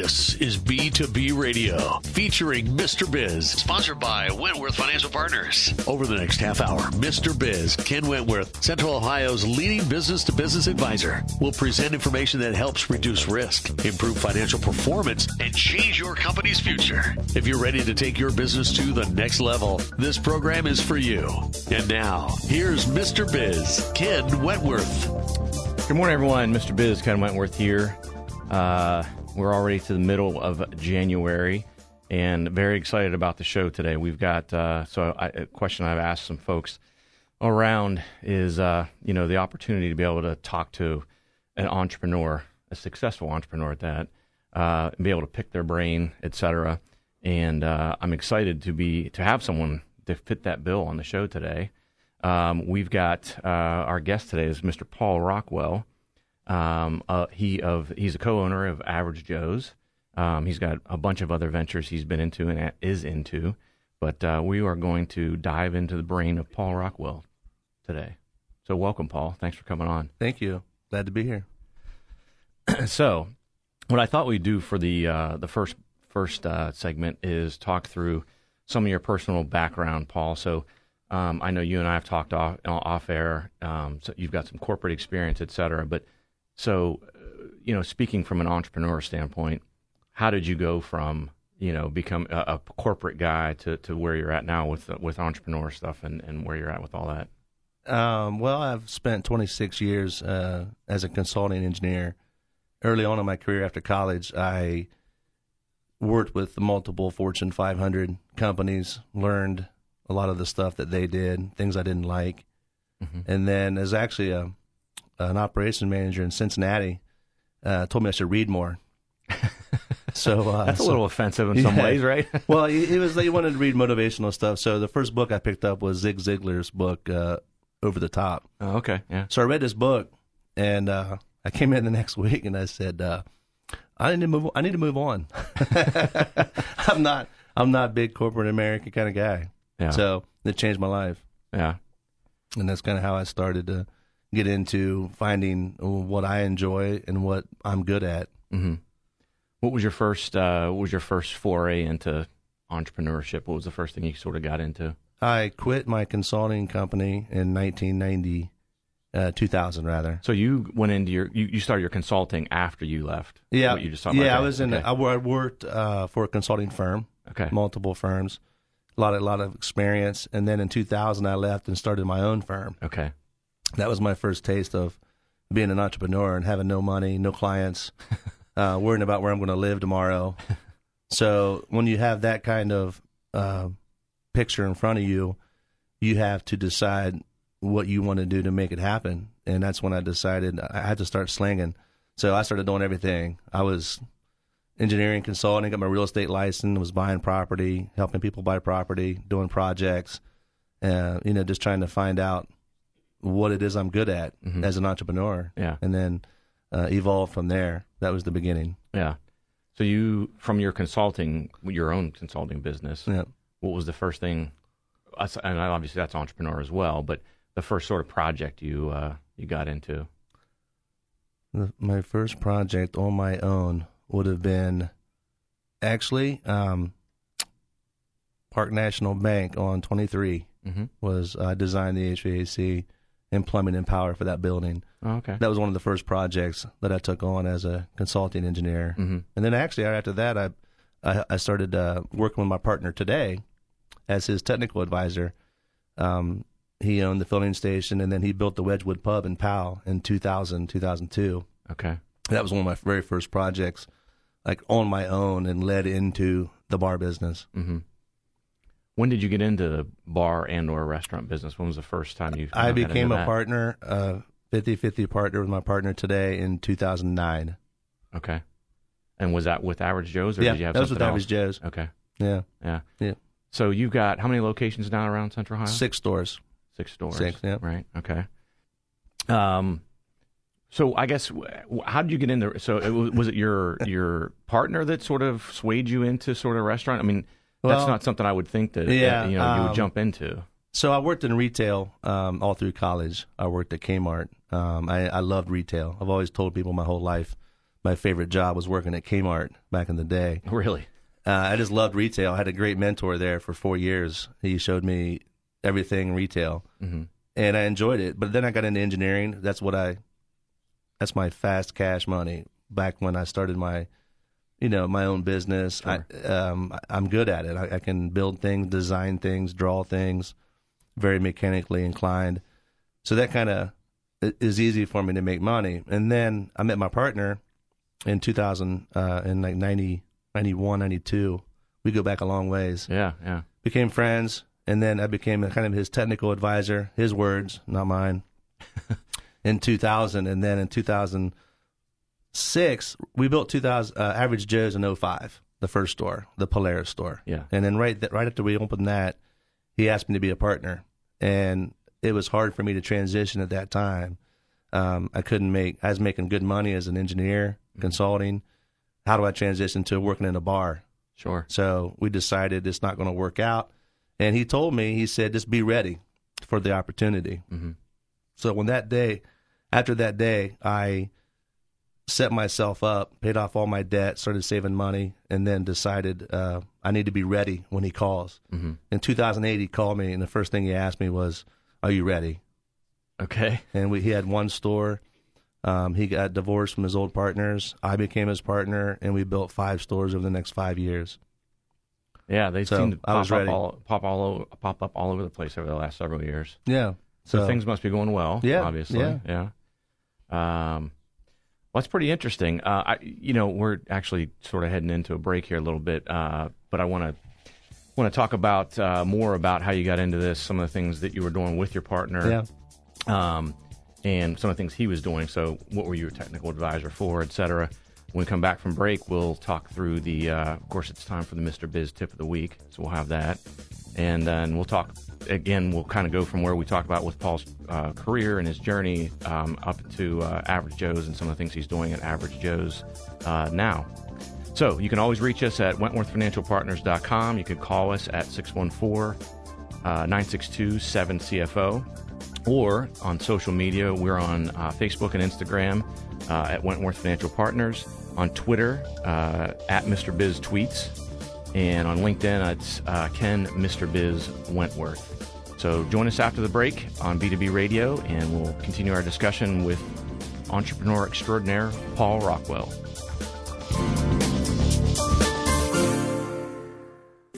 This is B2B Radio, featuring Mr. Biz, sponsored by Wentworth Financial Partners. Over the next half hour, Mr. Biz, Ken Wentworth, Central Ohio's leading business to business advisor, will present information that helps reduce risk, improve financial performance, and change your company's future. If you're ready to take your business to the next level, this program is for you. And now, here's Mr. Biz, Ken Wentworth. Good morning, everyone. Mr. Biz, Ken Wentworth here. Uh, we're already to the middle of January and very excited about the show today. We've got, uh, so I, a question I've asked some folks around is, uh, you know, the opportunity to be able to talk to an entrepreneur, a successful entrepreneur at that, uh, be able to pick their brain, etc. And uh, I'm excited to be, to have someone to fit that bill on the show today. Um, we've got uh, our guest today is Mr. Paul Rockwell. Um, uh, he of he's a co-owner of Average Joe's. Um, he's got a bunch of other ventures he's been into and is into, but uh, we are going to dive into the brain of Paul Rockwell today. So welcome, Paul. Thanks for coming on. Thank you. Glad to be here. so, what I thought we'd do for the uh, the first first uh, segment is talk through some of your personal background, Paul. So. Um, I know you and I have talked off off air. Um, so you've got some corporate experience, et cetera. But so, uh, you know, speaking from an entrepreneur standpoint, how did you go from you know become a, a corporate guy to, to where you're at now with with entrepreneur stuff and, and where you're at with all that? Um, well, I've spent 26 years uh, as a consulting engineer. Early on in my career after college, I worked with multiple Fortune 500 companies, learned a lot of the stuff that they did, things I didn't like. Mm-hmm. And then as actually a an operations manager in Cincinnati uh, told me I should read more. so uh, that's a so, little offensive in some yeah. ways, right? well, it was he wanted to read motivational stuff. So the first book I picked up was Zig Ziglar's book, uh, Over the Top. Oh, okay, yeah. So I read this book, and uh, I came in the next week, and I said, uh, I need to move. I need to move on. I'm not. I'm not big corporate American kind of guy. Yeah. So it changed my life. Yeah. And that's kind of how I started to get into finding what I enjoy and what I'm good at. Mm-hmm. What was your first? Uh, what was your first foray into entrepreneurship? What was the first thing you sort of got into? I quit my consulting company in 1990, uh, 2000 rather. So you went into your you, you started your consulting after you left. Yeah, you just yeah. I was in. Okay. I worked uh, for a consulting firm. Okay, multiple firms, a lot a lot of experience, and then in 2000 I left and started my own firm. Okay, that was my first taste of being an entrepreneur and having no money, no clients, uh, worrying about where I'm going to live tomorrow. so when you have that kind of uh, picture in front of you, you have to decide what you want to do to make it happen. And that's when I decided I had to start slinging. So I started doing everything. I was engineering consulting, got my real estate license, was buying property, helping people buy property, doing projects, uh, you know, just trying to find out what it is I'm good at mm-hmm. as an entrepreneur. Yeah. And then uh, evolve from there. That was the beginning. Yeah. So you, from your consulting, your own consulting business, yeah. what was the first thing? And obviously that's entrepreneur as well, but the first sort of project you uh, you got into. The, my first project on my own would have been actually um, Park National Bank on 23 mm-hmm. was I uh, designed the HVAC and plumbing and power for that building. Oh, okay. That was one of the first projects that I took on as a consulting engineer. Mm-hmm. And then actually after that, I I, I started uh, working with my partner today as his technical advisor. Um, he owned the filling station, and then he built the Wedgwood Pub in Powell in 2000, 2002. Okay. That was one of my very first projects, like on my own, and led into the bar business. Mm-hmm. When did you get into the bar and or restaurant business? When was the first time you? I became a partner, uh, 50-50 partner with my partner today in 2009. Okay. And was that with Average Joe's, or yeah, did you have that was with else? Average Joe's. Okay. Yeah. Yeah. Yeah. So you've got how many locations now around Central Ohio? Six stores. Six stores. Six. Yeah. Right. Okay. Um. So I guess how did you get in there? So it was, was it your your partner that sort of swayed you into sort of restaurant? I mean, That's not something I would think that, that, you know you would um, jump into. So I worked in retail um, all through college. I worked at Kmart. Um, I, I loved retail. I've always told people my whole life my favorite job was working at Kmart back in the day. Really? Uh, I just loved retail. I had a great mentor there for four years. He showed me everything retail, hmm and I enjoyed it. But then I got into engineering. That's what I. That's my fast cash money. Back when I started my, you know, my own business, I, um, I- I'm good at it. I, I can build things, design things, draw things, very mechanically inclined. So that kind of is easy for me to make money. And then I met my partner in 2000, uh, in like 90, 91, 92. We go back a long ways Yeah, yeah. became friends, and then I became kind of his technical advisor, his words, not mine, in 2000. And then in 2006, we built 2000 uh, Average Joe's in 05, the first store, the Polaris store. Yeah. And then right th- right after we opened that, he asked me to be a partner, and it was hard for me to transition at that time. Um, I couldn't make. I was making good money as an engineer, consulting. How do I transition to working in a bar? Sure. So we decided it's not going to work out. And he told me, he said, just be ready for the opportunity. Mhm. So when that day, after that day, I set myself up, paid off all my debt, started saving money, and then decided uh, I need to be ready when he calls. hmm In 2008, he called me, and the first thing he asked me was, "Are you ready?" Okay. And we, he had one store. Um, he got divorced from his old partners. I became his partner, and we built five stores over the next five years. Yeah, they So, seem to I was pop up all pop all over, pop up all over the place over the last several years. Yeah. So, things must be going well. Yeah, obviously. yeah. Yeah. Um, well, that's pretty interesting. Uh, I, you know, we're actually sort of heading into a break here a little bit, uh, but I want to want to talk about uh, more about how you got into this, some of the things that you were doing with your partner. Yeah. um, and some of the things he was doing. So, what were you a technical advisor for, et cetera? When we come back from break, we'll talk through the. Uh, of course, it's time for the Mr. Biz tip of the week, so we'll have that, and then we'll talk again. We'll kind of go from where we talked about with Paul's uh, career and his journey um, up to uh, Average Joe's and some of the things he's doing at Average Joe's uh, now. So you can always reach us at WentworthFinancialPartners.com. You can call us at 614 962 7CFO or on social media. We're on uh, Facebook and Instagram uh, at Wentworth Financial Partners, on Twitter uh, at Mr. Biz Tweets, and on LinkedIn it's uh, Ken Mr. Biz Wentworth. So join us after the break on B2B Radio, and we'll continue our discussion with entrepreneur extraordinaire Paul Rockwell.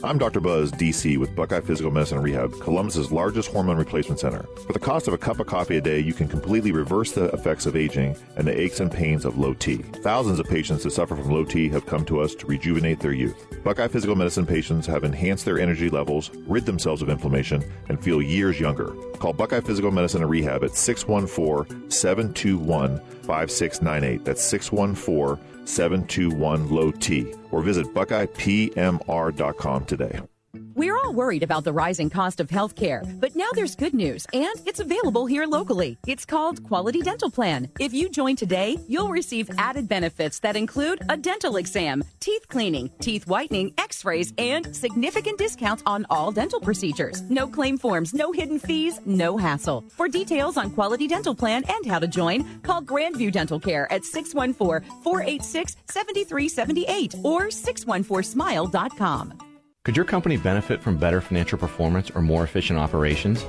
I'm Dr. Buzz, DC, with Buckeye Physical Medicine and Rehab, Columbus's largest hormone replacement center. For the cost of a cup of coffee a day, you can completely reverse the effects of aging and the aches and pains of low T. Thousands of patients that suffer from low T have come to us to rejuvenate their youth. Buckeye Physical Medicine patients have enhanced their energy levels, rid themselves of inflammation, and feel years younger. Call Buckeye Physical Medicine and Rehab at 614 721 5698. That's 614 721 low T. Or visit BuckeyePMR.com today. We're all worried about the rising cost of healthcare, but now there's good news, and it's available here locally. It's called Quality Dental Plan. If you join today, you'll receive added benefits that include a dental exam, teeth cleaning, teeth whitening, x-rays, and significant discounts on all dental procedures. No claim forms, no hidden fees, no hassle. For details on Quality Dental Plan and how to join, call Grandview Dental Care at 614-486-7378 or 614smile.com. Could your company benefit from better financial performance or more efficient operations?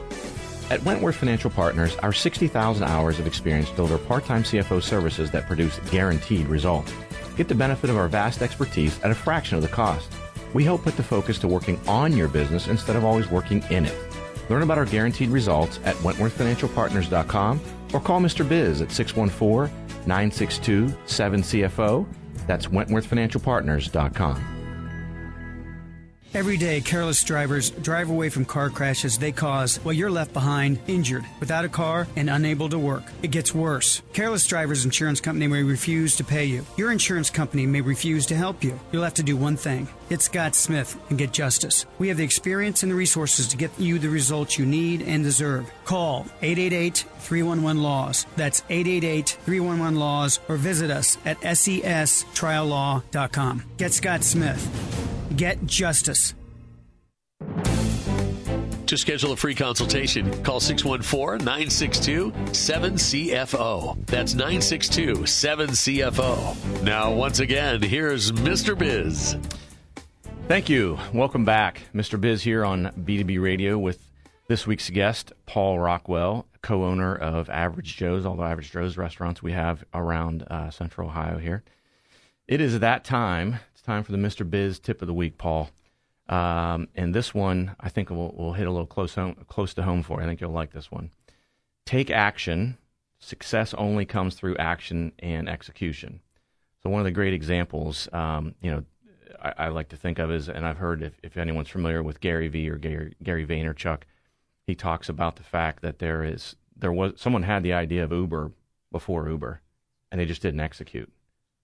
At Wentworth Financial Partners, our 60,000 hours of experience deliver part-time CFO services that produce guaranteed results. Get the benefit of our vast expertise at a fraction of the cost. We help put the focus to working on your business instead of always working in it. Learn about our guaranteed results at WentworthFinancialPartners.com or call Mr. Biz at 614-962-7CFO. That's WentworthFinancialPartners.com. Every day, careless drivers drive away from car crashes they cause while you're left behind, injured, without a car, and unable to work. It gets worse. Careless Drivers Insurance Company may refuse to pay you. Your insurance company may refuse to help you. You'll have to do one thing get Scott Smith and get justice. We have the experience and the resources to get you the results you need and deserve. Call 888 311 Laws. That's 888 311 Laws or visit us at sestriallaw.com. Get Scott Smith. Get justice. To schedule a free consultation, call 614 962 7CFO. That's 962 7CFO. Now, once again, here's Mr. Biz. Thank you. Welcome back. Mr. Biz here on B2B Radio with this week's guest, Paul Rockwell, co owner of Average Joe's, all the Average Joe's restaurants we have around uh, Central Ohio here. It is that time. It's time for the Mr. Biz tip of the week, Paul. Um, and this one, I think will will hit a little close home, close to home for you. I think you'll like this one. Take action. Success only comes through action and execution. So one of the great examples, um, you know, I, I, like to think of is, and I've heard if, if anyone's familiar with Gary Vee or Gary, Gary Vaynerchuk, he talks about the fact that there is there was someone had the idea of Uber before Uber, and they just didn't execute.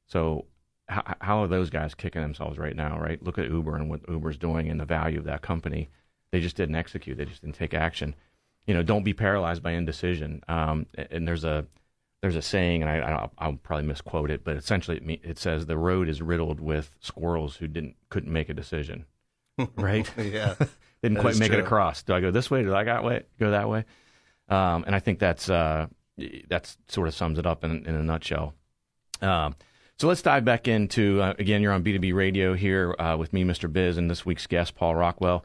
So how, how are those guys kicking themselves right now? Right? Look at Uber and what Uber's doing and the value of that company. They just didn't execute. They just didn't take action. You know, don't be paralyzed by indecision. Um, and there's a there's a saying, and I, I, will probably misquote it, but essentially it, it says the road is riddled with squirrels who didn't couldn't make a decision. Right? yeah. didn't quite make true. it across. Do I go this way? Do I got way go that way? Um, and I think that's uh, that's sort of sums it up in, in a nutshell. Um, so let's dive back into uh, again. You're on B2B Radio here uh, with me, Mr. Biz, and this week's guest, Paul Rockwell.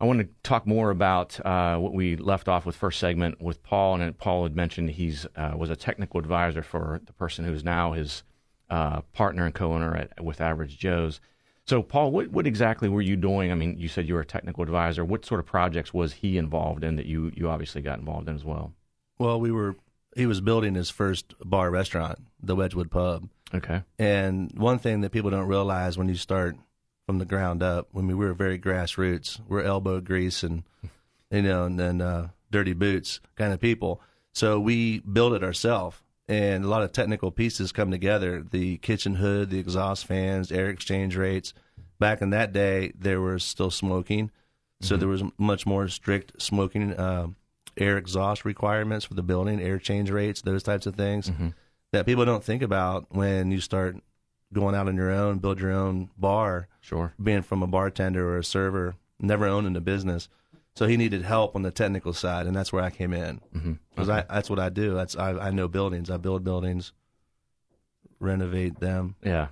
I want to talk more about uh, what we left off with first segment with Paul, and Paul had mentioned he's uh, was a technical advisor for the person who's now his uh, partner and co-owner at, with Average Joe's. So, Paul, what, what exactly were you doing? I mean, you said you were a technical advisor. What sort of projects was he involved in that you you obviously got involved in as well? Well, we were. He was building his first bar restaurant, the Wedgwood Pub. Okay. And one thing that people don't realize when you start from the ground up, when we were very grassroots, we're elbow grease and you know, and then uh, dirty boots kind of people. So we built it ourselves, and a lot of technical pieces come together: the kitchen hood, the exhaust fans, air exchange rates. Back in that day, there was still smoking, so there was much more strict smoking uh, air exhaust requirements for the building, air change rates, those types of things that people don't think about when you start going out on your own, build your own bar, Sure. being from a bartender or a server, never owning a business. So he needed help on the technical side, and that's where I came in because I that's what I do. That's I, I know buildings. I build buildings, renovate them. Yeah.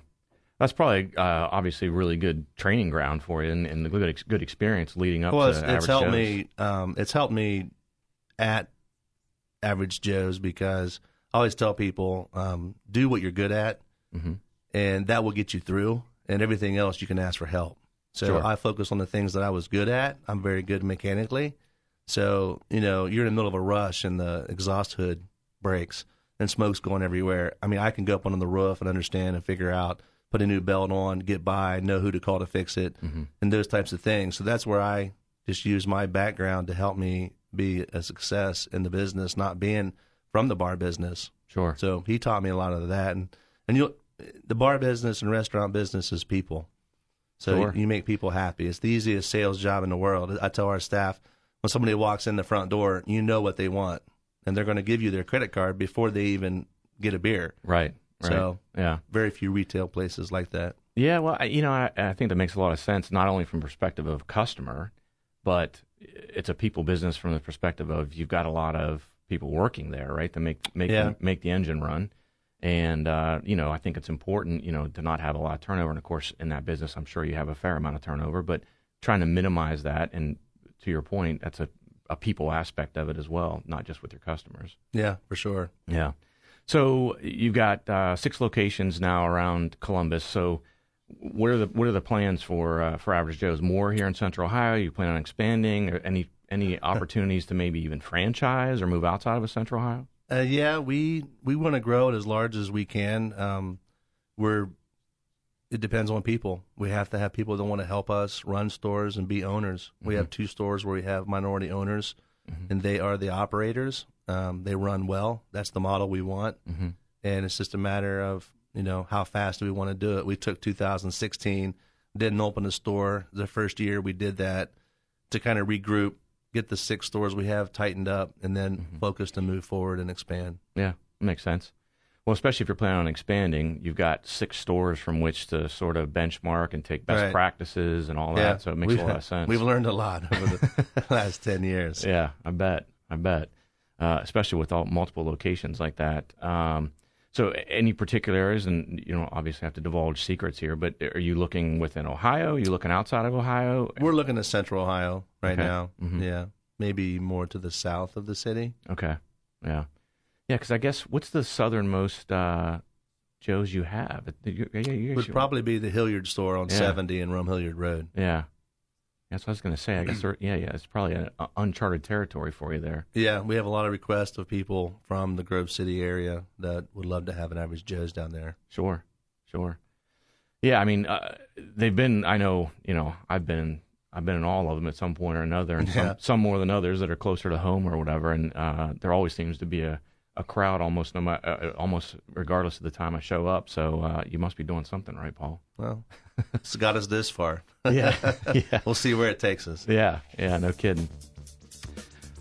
That's probably uh, obviously really good training ground for you and, and the good ex- good experience leading up Well, to it's, it's helped Joe's. me. Um, it's helped me at Average Joe's because I always tell people um, do what you're good at, Mhm. and that will get you through. And everything else you can ask for help. So Sure. I focus on the things that I was good at. I'm very good mechanically. So you know, you're in the middle of a rush and the exhaust hood breaks and smoke's going everywhere. I mean, I can go up on the roof and understand and figure out, put a new belt on, get by, know who to call to fix it, and those types of things. So that's where I just use my background to help me be a success in the business, not being from the bar business. Sure. So he taught me a lot of that, and and you, the bar business and restaurant business is people. So Sure. you make people happy. It's the easiest sales job in the world. I tell our staff when somebody walks in the front door, you know what they want, and they're going to give you their credit card before they even get a beer. Right. Right. So- yeah. Very few retail places like that. Yeah, well, I, you know, I, I think that makes a lot of sense, not only from perspective of customer, but it's a people business from the perspective of you've got a lot of people working there, right, to make make Yeah. the, make the engine run. And uh, you know, I think it's important, you know, to not have a lot of turnover. And of course, in that business, I'm sure you have a fair amount of turnover, but trying to minimize that. And to your point, that's a, a people aspect of it as well, not just with your customers. Yeah, for sure. Yeah. So you've got uh, six locations now around Columbus. So what are the what are the plans for uh, for Average Joe's? More here in Central Ohio? You plan on expanding? Or any any opportunities to maybe even franchise or move outside of a Central Ohio? Uh, yeah, we we want to grow it as large as we can. Um, we're it depends on people. We have to have people that want to help us run stores and be owners. We have two stores where we have minority owners, and they are the operators. Um, they run well. That's the model we want, Mm-hmm. and it's just a matter of you know how fast do we want to do it. We took 2016, didn't open a store the first year. We did that to kind of regroup, get the six stores we have tightened up, and then focus to move forward and expand. Yeah, makes sense. Well, especially if you're planning on expanding, you've got six stores from which to sort of benchmark and take best Right. practices and all that. So it makes we've, a lot of sense. We've learned a lot over the last ten years. Yeah, I bet. I bet. Uh, especially with all multiple locations like that. Um, so, any particular areas, and you know, obviously have to divulge secrets here. But are you looking within Ohio? Are you looking outside of Ohio? We're looking at Central Ohio right Okay. now. Mhm. Yeah, maybe more to the south of the city. Okay, yeah, yeah. Because I guess what's the southernmost uh, Joe's you have? It Would probably be the Hilliard store on Yeah. 70 and Rome Hilliard Road. Yeah, that's what I was going to say. I guess yeah, yeah. It's probably an uh, uncharted territory for you there. Yeah, we have a lot of requests of people from the Grove City area that would love to have an average Joe's down there. Sure, sure. Yeah, I mean, uh, they've been. I know, you know, I've been. I've been in all of them at some point or another, and Yeah. some some more than others that are closer to home or whatever. And uh, there always seems to be a, a crowd almost no matter, uh, almost regardless of the time I show up. So uh, you must be doing something right, Paul. Well, it's got us this far. Yeah, yeah. We'll see where it takes us. Yeah, yeah, no kidding.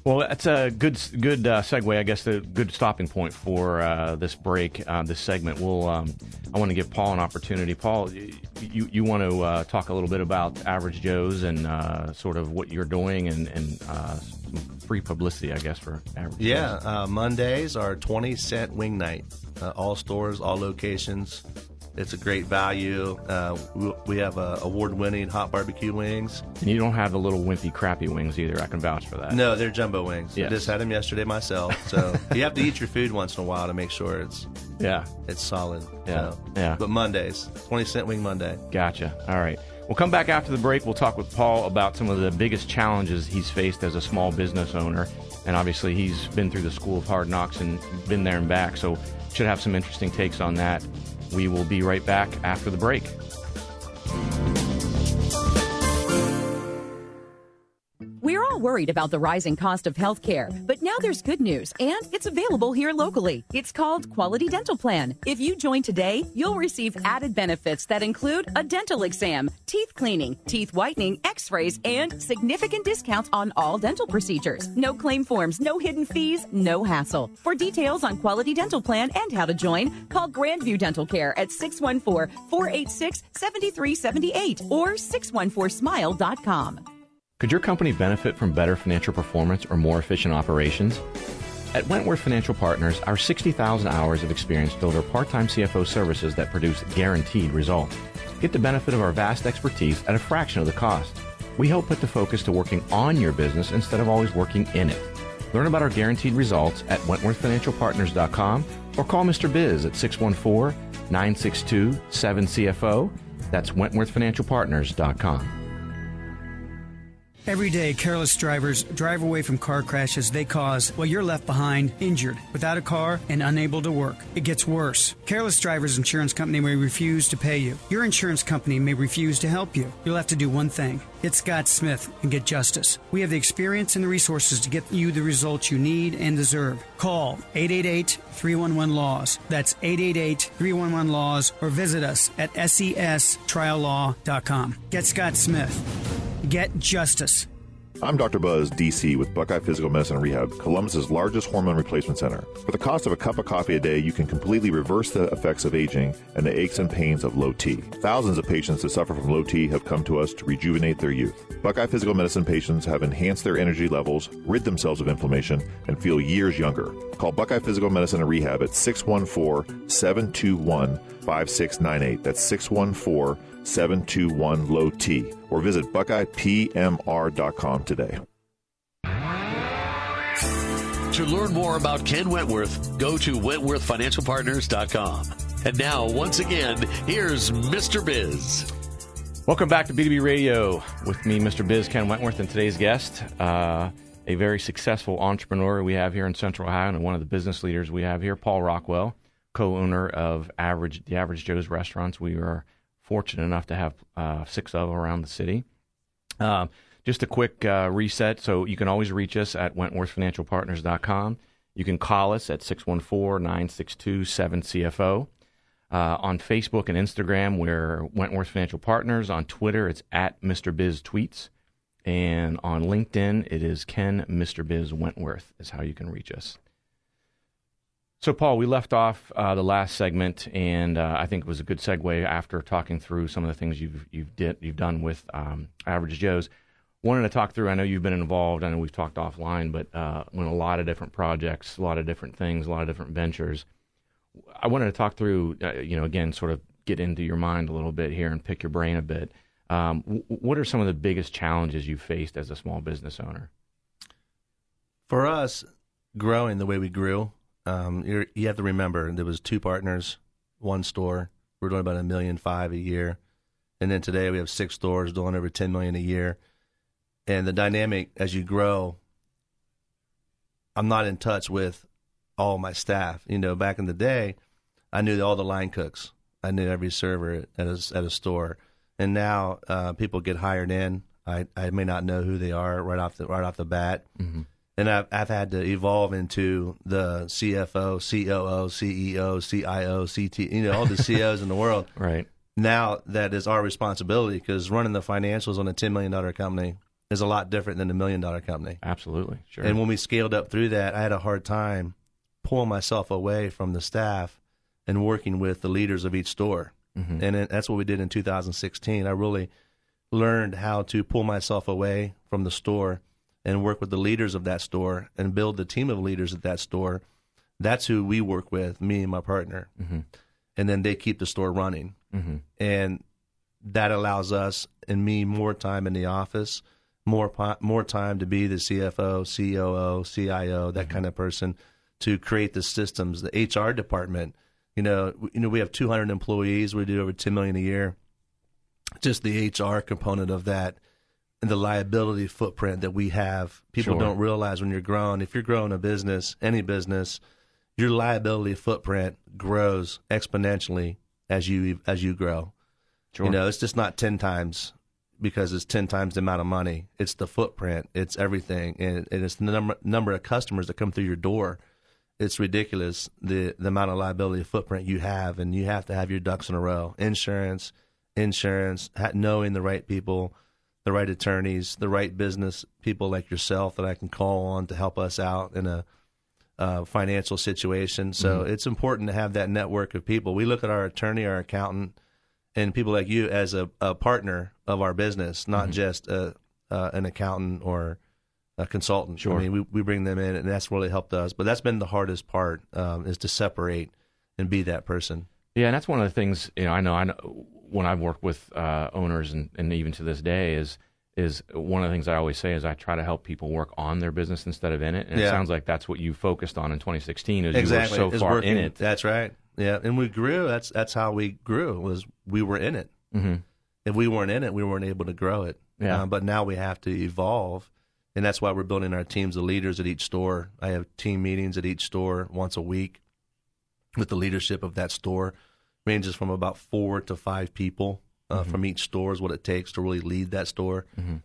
Well, that's a good good uh, segue, I guess. A good stopping point for uh, this break, uh, this segment. We'll. Um, I want to give Paul an opportunity. Paul, you you want to uh, talk a little bit about Average Joe's and uh, sort of what you're doing and and uh, free publicity, I guess, for Average. Yeah, uh, Mondays are 20 cent wing night. Uh, all stores, all locations. It's a great value. Uh, we, we have uh, award winning hot barbecue wings. And you don't have the little wimpy, crappy wings either. I can vouch for that. No, they're jumbo wings. Yes. I just had them yesterday myself. So you have to eat your food once in a while to make sure it's Yeah. it's solid. Yeah, So, yeah. But Mondays, 20 cent wing Monday. Gotcha. All right. We'll come back after the break. We'll talk with Paul about some of the biggest challenges he's faced as a small business owner. And obviously, he's been through the school of hard knocks and been there and back. So, should have some interesting takes on that. We will be right back after the break. Worried about the rising cost of healthcare, but now there's good news, and it's available here locally. It's called Quality Dental Plan. If you join today, you'll receive added benefits that include a dental exam, teeth cleaning, teeth whitening, x-rays, and significant discounts on all dental procedures. No claim forms, no hidden fees, no hassle. For details on Quality Dental Plan and how to join, call Grandview Dental Care at 614-486-7378 or 614smile.com. Could your company benefit from better financial performance or more efficient operations? At Wentworth Financial Partners, our 60,000 hours of experience deliver part-time CFO services that produce guaranteed results. Get the benefit of our vast expertise at a fraction of the cost. We help put the focus to working on your business instead of always working in it. Learn about our guaranteed results at wentworthfinancialpartners.com or call Mr. Biz at 614-962-7CFO. That's wentworthfinancialpartners.com. Every day, careless drivers drive away from car crashes they cause while you're left behind, injured, without a car, and unable to work. It gets worse. Careless Drivers Insurance Company may refuse to pay you. Your insurance company may refuse to help you. You'll have to do one thing get Scott Smith and get justice. We have the experience and the resources to get you the results you need and deserve. Call 888 311 Laws. That's 888 311 Laws or visit us at sestriallaw.com. Get Scott Smith. Get justice. I'm Dr. Buzz, DC, with Buckeye Physical Medicine Rehab, Columbus's largest hormone replacement center. For the cost of a cup of coffee a day, you can completely reverse the effects of aging and the aches and pains of low T. Thousands of patients that suffer from low T have come to us to rejuvenate their youth. Buckeye Physical Medicine patients have enhanced their energy levels, rid themselves of inflammation, and feel years younger. Call Buckeye Physical Medicine and Rehab at 614 721 5698. That's 614 721 low T. Or visit BuckeyePMR.com today. To learn more about Ken Wentworth, go to WentworthFinancialPartners.com. And now, once again, here's Mr. Biz. Welcome back to B2B Radio with me, Mr. Biz Ken Wentworth, and today's guest, uh, a very successful entrepreneur we have here in Central Ohio, and one of the business leaders we have here, Paul Rockwell, co-owner of Average the Average Joe's Restaurants. We are fortunate enough to have uh, six of around the city. Um, just a quick uh, reset. So you can always reach us at WentworthFinancialPartners.com. You can call us at 614-962-7CFO. Uh, on Facebook and Instagram, we're Wentworth Financial Partners. On Twitter, it's at Mr. Biz Tweets. And on LinkedIn, it is Ken Mr. Biz Wentworth is how you can reach us. So, Paul, we left off uh, the last segment, and uh, I think it was a good segue after talking through some of the things you've you've did you've done with um, Average Joe's. Wanted to talk through. I know you've been involved. I know we've talked offline, but uh, in a lot of different projects, a lot of different things, a lot of different ventures. I wanted to talk through. Uh, you know, again, sort of get into your mind a little bit here and pick your brain a bit. Um, w- what are some of the biggest challenges you've faced as a small business owner? For us, growing the way we grew, um, you have to remember there was two partners, one store. We're doing about a million five a year, and then today we have six stores doing over ten million a year. And the dynamic as you grow, I'm not in touch with all my staff. You know, back in the day, I knew all the line cooks. I knew every server at a, at a store, and now uh, people get hired in. I, I may not know who they are right off the right off the bat. Mm-hmm and I've, I've had to evolve into the CFO, COO, CEO, CIO, CT, you know, all the CEOs in the world. Right. Now that is our responsibility because running the financials on a $10 million company is a lot different than a million dollar company. Absolutely. Sure. And when we scaled up through that, I had a hard time pulling myself away from the staff and working with the leaders of each store. Mm-hmm. And it, that's what we did in 2016. I really learned how to pull myself away from the store and work with the leaders of that store and build the team of leaders at that store. That's who we work with, me and my partner. Mm-hmm. And then they keep the store running. Mm-hmm. And that allows us and me more time in the office, more more time to be the CFO, COO, CIO, that Mm-hmm. kind of person to create the systems, the HR department. You know, you know we have 200 employees, we do over 10 million a year. Just the HR component of that and the liability footprint that we have. People Sure. don't realize when you're growing, if you're growing a business, any business, your liability footprint grows exponentially as you as you grow. Sure. You know, it's just not ten times because it's ten times the amount of money. It's the footprint. It's everything, and, and it's the number number of customers that come through your door. It's ridiculous the the amount of liability footprint you have, and you have to have your ducks in a row. Insurance, insurance, ha- knowing the right people, the right attorneys, the right business people like yourself that I can call on to help us out in a uh, financial situation. So it's important to have that network of people. We look at our attorney, our accountant, and people like you as a, a partner of our business, not just a, uh, an accountant or a consultant. Sure. I mean, we, we bring them in, and that's really helped us. But that's been the hardest part um, is to separate and be that person. Yeah, and that's one of the things you know. I know. I know when I've worked with uh, owners, and, and even to this day, is is one of the things I always say is I try to help people work on their business instead of in it. And it sounds like that's what you focused on in 2016. Is exactly. you were so It's far working. in it. That's right. Yeah, and we grew. That's that's how we grew. Was we were in it. Mm-hmm. If we weren't in it, we weren't able to grow it. Yeah. Uh, but now we have to evolve, and that's why we're building our teams of leaders at each store. I have team meetings at each store once a week with the leadership of that store. Ranges from about four to five people uh, from each store is what it takes to really lead that store. Mhm.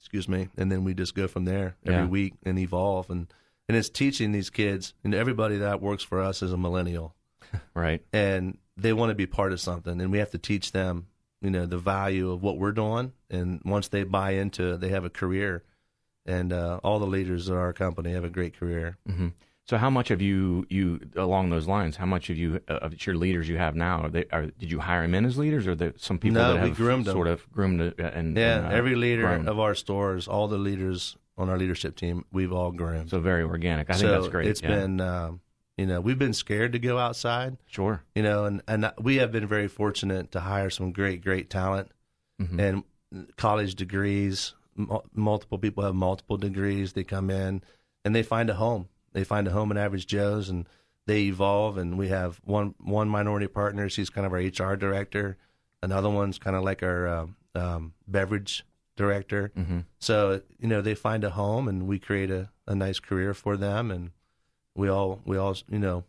Excuse me, and then we just go from there every Yeah. week and evolve and. And it's teaching these kids, and everybody that works for us is a millennial Right. and they want to be part of something and we have to teach them you know the value of what we're doing and once they buy into it they have a career and uh, all the leaders of our company have a great career hmm So, how much of you you along those lines? How much of you uh, of your leaders you have now? Are they are did you hire them in as leaders, or some people No, that have groomed them. sort of groomed uh, and yeah and, uh, every leader grown? of our stores all the leaders on our leadership team we've all groomed so very organic. I think that's great. it's yeah. been um, you know we've been scared to go outside sure. you know and, and we have been very fortunate to hire some great great talent Mhm. and college degrees mul- multiple people have multiple degrees they come in and they find a home they find a home in average joe's and they evolve and we have one one minority partner she's kind of our hr director another one's kind of like our um, um, beverage director hmm so you know they find a home and we create a, a nice career for them and we all we all you know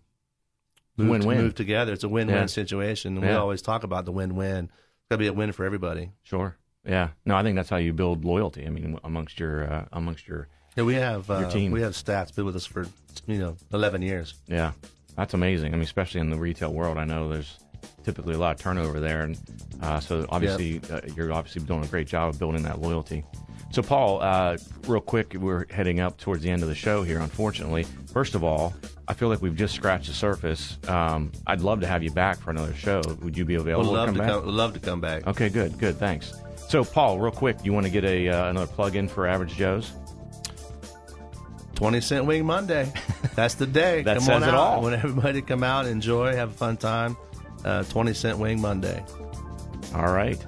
move, Win-win. move together it's a win-win Yeah. situation and we always talk about the win-win it's got to be a win for everybody Sure. Yeah. No, I think that's how you build loyalty. I mean, amongst your uh, amongst your yeah we have uh, team. we have stats been with us for you know 11 years yeah, that's amazing. I mean, especially in the retail world, I know there's typically a lot of turnover there, and uh, so obviously uh, you're obviously doing a great job of building that loyalty. So, Paul, uh, real quick, we're heading up towards the end of the show here, unfortunately. First of all, I feel like we've just scratched the surface. Um, I'd love to have you back for another show. Would you be available We'd love to come to back? come, love to come back. Okay, good, good. Thanks. So, Paul, real quick, you want to get a uh, another plug in for Average Joe's? 20 cent wing Monday. That's the day. That come says on it out. all. I want everybody to come out, enjoy, have a fun time. Uh, 20 cent wing Monday. All right.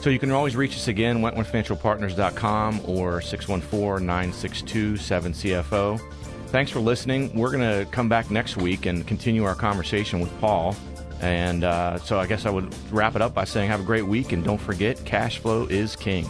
So you can always reach us again, wentworthfinancialpartners.com or 614-962-7CFO. Thanks for listening. We're going to come back next week and continue our conversation with Paul. And uh, so I guess I would wrap it up by saying have a great week and don't forget cash flow is king.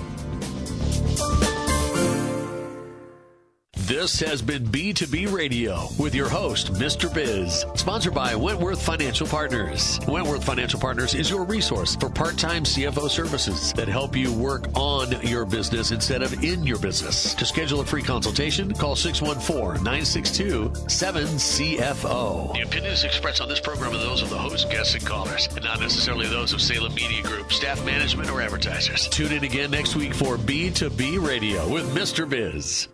This has been B2B Radio with your host, Mr. Biz, sponsored by Wentworth Financial Partners. Wentworth Financial Partners is your resource for part time CFO services that help you work on your business instead of in your business. To schedule a free consultation, call 614 962 7CFO. The opinions expressed on this program are those of the host, guests, and callers, and not necessarily those of Salem Media Group, staff management, or advertisers. Tune in again next week for B2B Radio with Mr. Biz.